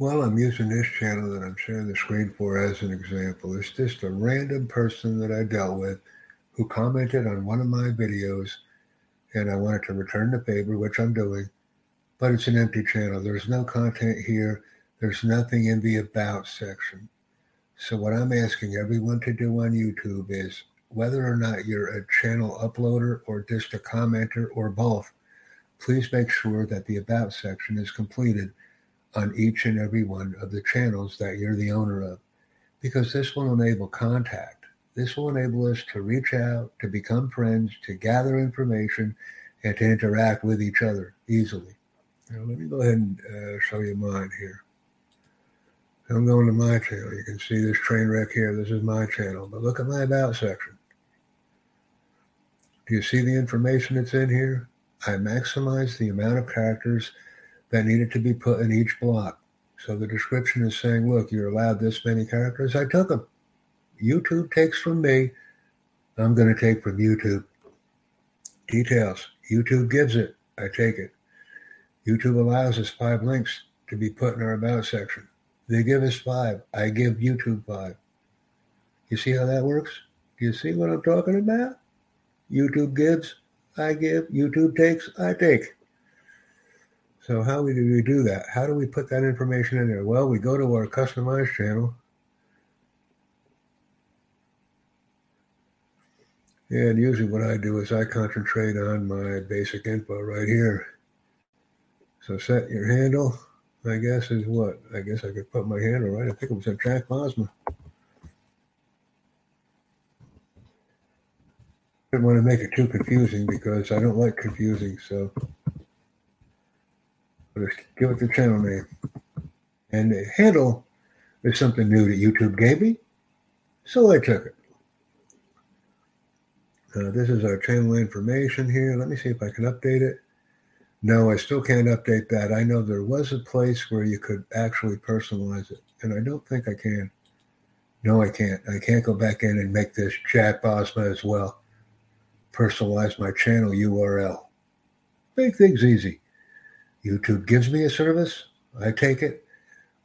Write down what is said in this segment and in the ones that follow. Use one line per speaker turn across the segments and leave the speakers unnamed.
Well, I'm using this channel that I'm sharing the screen for as an example. It's just a random person that I dealt with who commented on one of my videos and I wanted to return the favor, which I'm doing, but it's an empty channel. There's no content here. There's nothing in the about section. So what I'm asking everyone to do on YouTube is whether or not you're a channel uploader or just a commenter or both, please make sure that the about section is completed on each and every one of the channels that you're the owner of, because this will enable contact. This will enable us to reach out, to become friends, to gather information, and to interact with each other easily. Now, let me go ahead and uh, show you mine here. I'm going to my channel. You can see this train wreck here. This is my channel. But look at my About section. Do you see the information that's in here? I maximize the amount of characters that needed to be put in each block. So the description is saying, look, you're allowed this many characters. I took them. YouTube takes from me. I'm going to take from YouTube. Details. YouTube gives it. I take it. YouTube allows us five links to be put in our about section. They give us five. I give YouTube five. You see how that works? Do you see what I'm talking about? YouTube gives, I give. YouTube takes, I take. So how do we do that? How do we put that information in there? Well, we go to our customized channel. And usually what I do is I concentrate on my basic info right here. So set your handle, I guess is what? I guess I could put my handle right. I think it was a Jack Bosma. I didn't want to make it too confusing because I don't like confusing. So Give it the channel name. And the handle is something new that YouTube gave me, so I took it. Uh, this is our channel information here. Let me see if I can update it. No, I still can't update that. I know there was a place where you could actually personalize it, and I don't think I can. No, I can't. I can't go back in and make this Jack Bosma as well. Personalize my channel URL. Make things easy. YouTube gives me a service, I take it.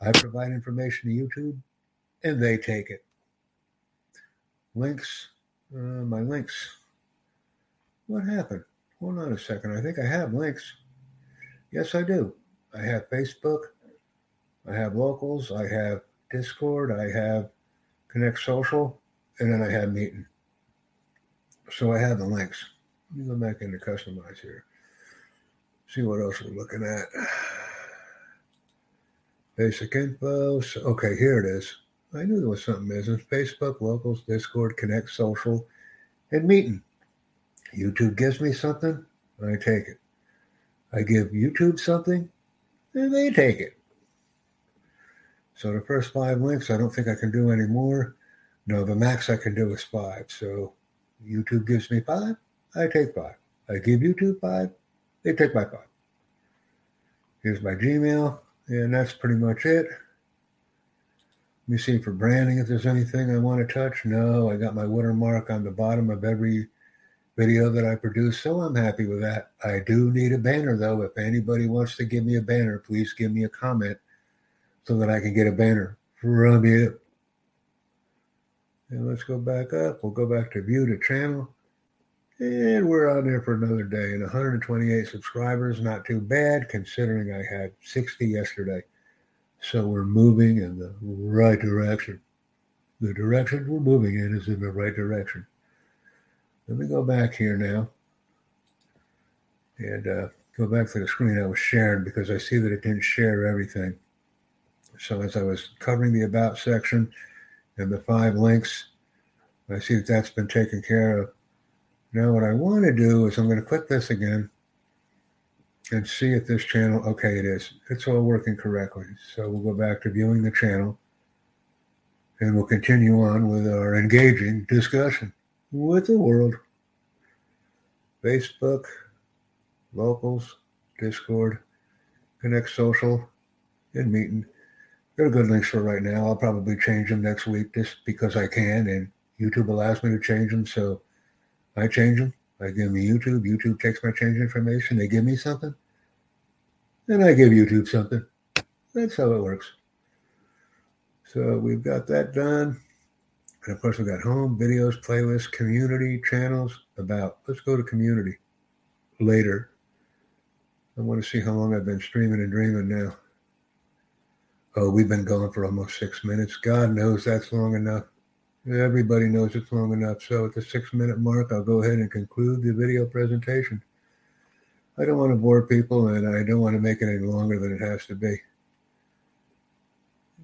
I provide information to YouTube, and they take it. Links, uh, my links. What happened? Hold on a second. I think I have links. Yes, I do. I have Facebook. I have locals. I have Discord. I have Connect Social. And then I have Meeting. So I have the links. Let me go back into Customize here see what else we're looking at. Basic info. Okay, here it is. I knew there was something missing. Facebook, locals, Discord, Connect, social, and meeting. YouTube gives me something, I take it. I give YouTube something, and they take it. So the first five links, I don't think I can do any more. No, the max I can do is five. So YouTube gives me five, I take five. I give YouTube five, they take my five. Here's my Gmail, and that's pretty much it. Let me see for branding if there's anything I want to touch. No, I got my watermark on the bottom of every video that I produce, so I'm happy with that. I do need a banner though. If anybody wants to give me a banner, please give me a comment so that I can get a banner from you. And let's go back up. We'll go back to view the channel. And we're on there for another day. And 128 subscribers, not too bad considering I had 60 yesterday. So we're moving in the right direction. The direction we're moving in is in the right direction. Let me go back here now and uh, go back to the screen I was sharing because I see that it didn't share everything. So as I was covering the About section and the five links, I see that that's been taken care of. Now what I want to do is I'm going to click this again and see if this channel, okay, it is. It's all working correctly. So we'll go back to viewing the channel and we'll continue on with our engaging discussion with the world. Facebook, locals, Discord, Connect Social, and Meeting. They're good links for right now. I'll probably change them next week just because I can, and YouTube allows me to change them. So I change them. I give them YouTube. YouTube takes my change information. They give me something. And I give YouTube something. That's how it works. So we've got that done. And of course, we've got home, videos, playlists, community channels. About, let's go to community later. I want to see how long I've been streaming and dreaming now. Oh, we've been going for almost six minutes. God knows that's long enough. Everybody knows it's long enough. So at the six minute mark, I'll go ahead and conclude the video presentation. I don't want to bore people and I don't want to make it any longer than it has to be.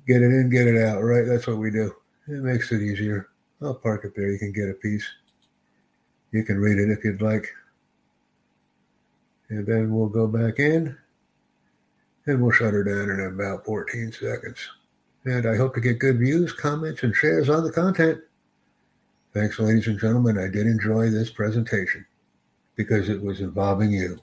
Get it in, get it out, right? That's what we do. It makes it easier. I'll park it there. You can get a piece. You can read it if you'd like. And then we'll go back in and we'll shut her down in about 14 seconds. And I hope to get good views, comments, and shares on the content. Thanks, ladies and gentlemen. I did enjoy this presentation because it was involving you.